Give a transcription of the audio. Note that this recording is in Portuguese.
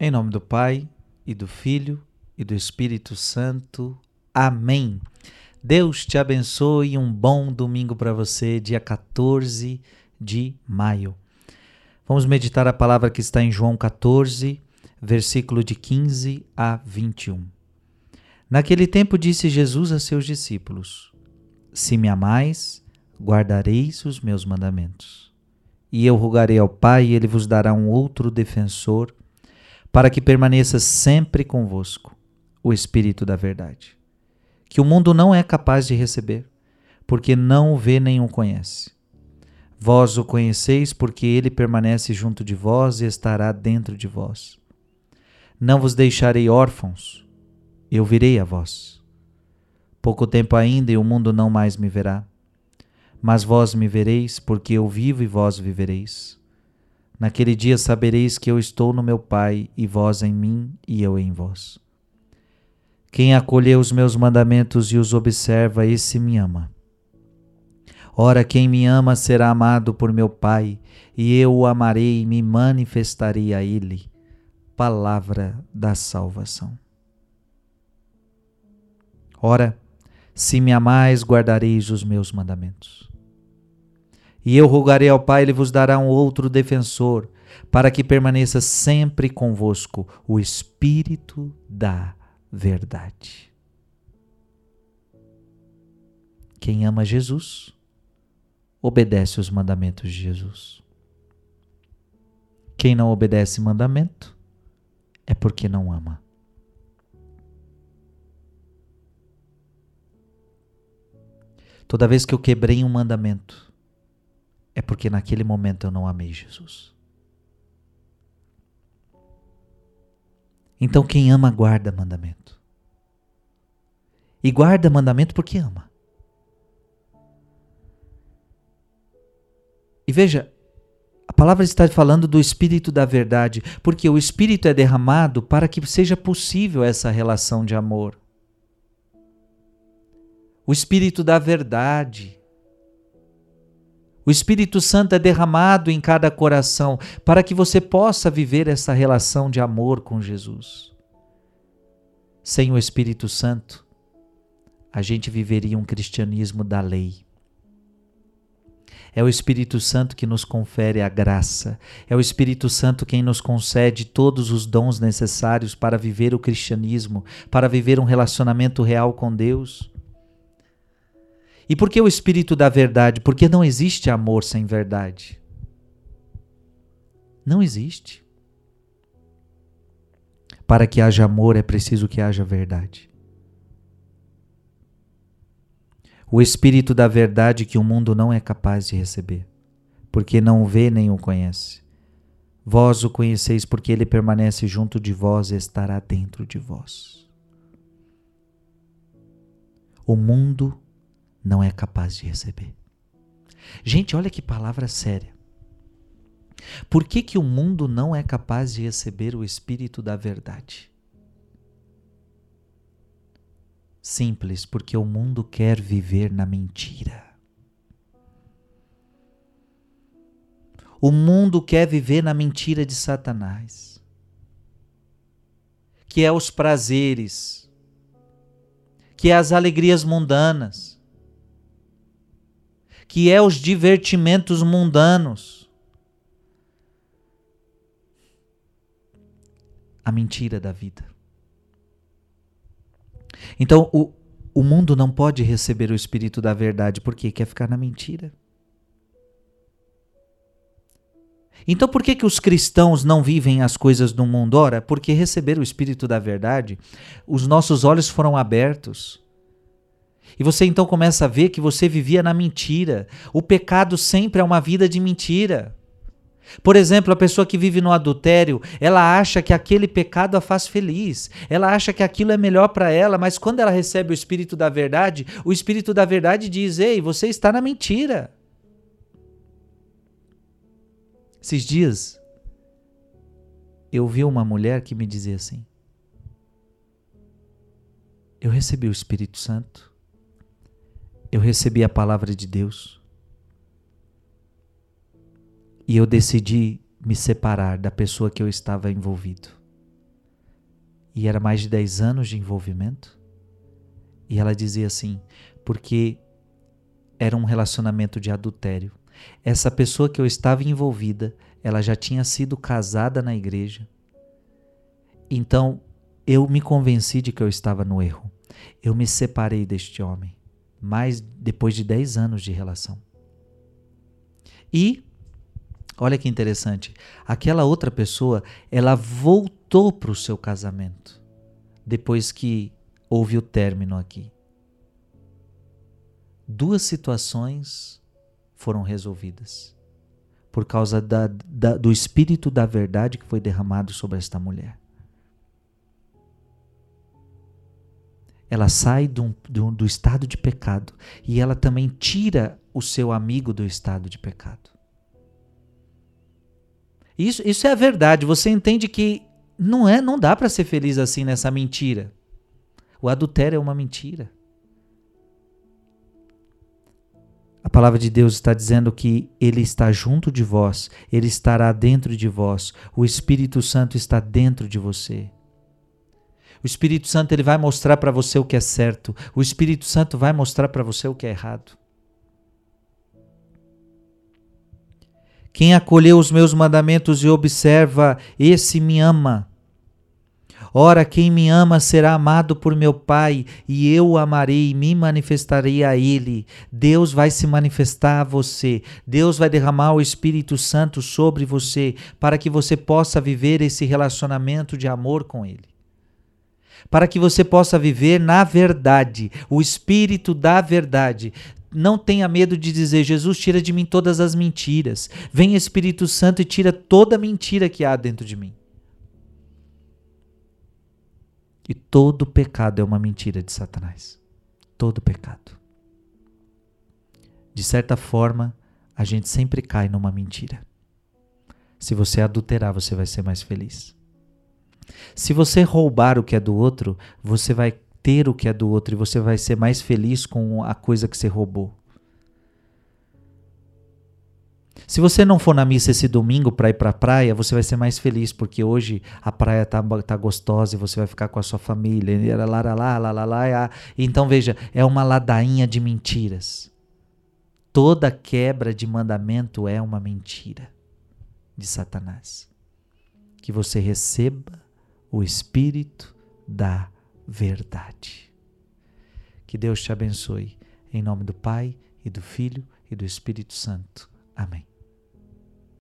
Em nome do Pai, e do Filho, e do Espírito Santo. Amém. Deus te abençoe e um bom domingo para você, dia 14 de maio. Vamos meditar a palavra que está em João 14, versículo de 15 a 21. Naquele tempo disse Jesus a seus discípulos: Se me amais, guardareis os meus mandamentos. E eu rogarei ao Pai, e ele vos dará um outro defensor para que permaneça sempre convosco o Espírito da Verdade, que o mundo não é capaz de receber, porque não o vê nem o conhece. Vós o conheceis, porque ele permanece junto de vós e estará dentro de vós. Não vos deixarei órfãos, eu virei a vós. Pouco tempo ainda e o mundo não mais me verá. Mas vós me vereis, porque eu vivo e vós vivereis. Naquele dia sabereis que eu estou no meu Pai, e vós em mim, e eu em vós. Quem acolheu os meus mandamentos e os observa, esse me ama. Ora, quem me ama será amado por meu Pai, e eu o amarei e me manifestarei a ele. Palavra da salvação. Ora, se me amais, guardareis os meus mandamentos. E eu rogarei ao Pai, ele vos dará um outro defensor, para que permaneça sempre convosco o Espírito da Verdade. Quem ama Jesus, obedece os mandamentos de Jesus. Quem não obedece mandamento, é porque não ama. Toda vez que eu quebrei um mandamento, é porque naquele momento eu não amei Jesus. Então quem ama guarda mandamento. E guarda mandamento porque ama. E veja, a palavra está falando do Espírito da Verdade, porque o Espírito é derramado para que seja possível essa relação de amor. O Espírito da Verdade o Espírito Santo é derramado em cada coração para que você possa viver essa relação de amor com Jesus. Sem o Espírito Santo, a gente viveria um cristianismo da lei. É o Espírito Santo que nos confere a graça. É o Espírito Santo quem nos concede todos os dons necessários para viver o cristianismo, para viver um relacionamento real com Deus. E por que o espírito da verdade? Porque não existe amor sem verdade. Não existe. Para que haja amor é preciso que haja verdade. O espírito da verdade que o mundo não é capaz de receber, porque não o vê nem o conhece. Vós o conheceis porque ele permanece junto de vós e estará dentro de vós. O mundo não é capaz de receber. Gente, olha que palavra séria. Por que, que o mundo não é capaz de receber o Espírito da Verdade? Simples, porque o mundo quer viver na mentira. O mundo quer viver na mentira de Satanás, que é os prazeres, que é as alegrias mundanas que é os divertimentos mundanos. A mentira da vida. Então, o, o mundo não pode receber o espírito da verdade porque quer ficar na mentira. Então, por que, que os cristãos não vivem as coisas do mundo? Ora, porque receberam o Espírito da Verdade, os nossos olhos foram abertos e você então começa a ver que você vivia na mentira. O pecado sempre é uma vida de mentira. Por exemplo, a pessoa que vive no adultério, ela acha que aquele pecado a faz feliz. Ela acha que aquilo é melhor para ela, mas quando ela recebe o Espírito da Verdade, o Espírito da Verdade diz: Ei, você está na mentira. Esses dias, eu vi uma mulher que me dizia assim: Eu recebi o Espírito Santo eu recebi a palavra de Deus e eu decidi me separar da pessoa que eu estava envolvido. E era mais de 10 anos de envolvimento. E ela dizia assim: porque era um relacionamento de adultério. Essa pessoa que eu estava envolvida, ela já tinha sido casada na igreja. Então, eu me convenci de que eu estava no erro. Eu me separei deste homem, mais depois de 10 anos de relação. E olha que interessante, aquela outra pessoa, ela voltou para o seu casamento depois que houve o término aqui. Duas situações foram resolvidas por causa da, da, do espírito da verdade que foi derramado sobre esta mulher. Ela sai do, do, do estado de pecado e ela também tira o seu amigo do estado de pecado. Isso, isso é a verdade. Você entende que não é, não dá para ser feliz assim nessa mentira. O adultério é uma mentira. A palavra de Deus está dizendo que Ele está junto de vós, Ele estará dentro de vós, o Espírito Santo está dentro de você. O Espírito Santo ele vai mostrar para você o que é certo, o Espírito Santo vai mostrar para você o que é errado. Quem acolheu os meus mandamentos e observa, esse me ama. Ora, quem me ama será amado por meu Pai, e eu o amarei e me manifestarei a ele. Deus vai se manifestar a você. Deus vai derramar o Espírito Santo sobre você, para que você possa viver esse relacionamento de amor com ele. Para que você possa viver na verdade, o Espírito da verdade não tenha medo de dizer: Jesus, tira de mim todas as mentiras. Vem Espírito Santo e tira toda mentira que há dentro de mim. E todo pecado é uma mentira de Satanás. Todo pecado. De certa forma, a gente sempre cai numa mentira. Se você adulterar, você vai ser mais feliz. Se você roubar o que é do outro, você vai ter o que é do outro e você vai ser mais feliz com a coisa que você roubou. Se você não for na missa esse domingo para ir para a praia, você vai ser mais feliz, porque hoje a praia tá, tá gostosa e você vai ficar com a sua família. Lá, lá, lá, lá, lá, Então veja, é uma ladainha de mentiras. Toda quebra de mandamento é uma mentira de Satanás. Que você receba o Espírito da verdade. Que Deus te abençoe. Em nome do Pai, e do Filho, e do Espírito Santo. Amém.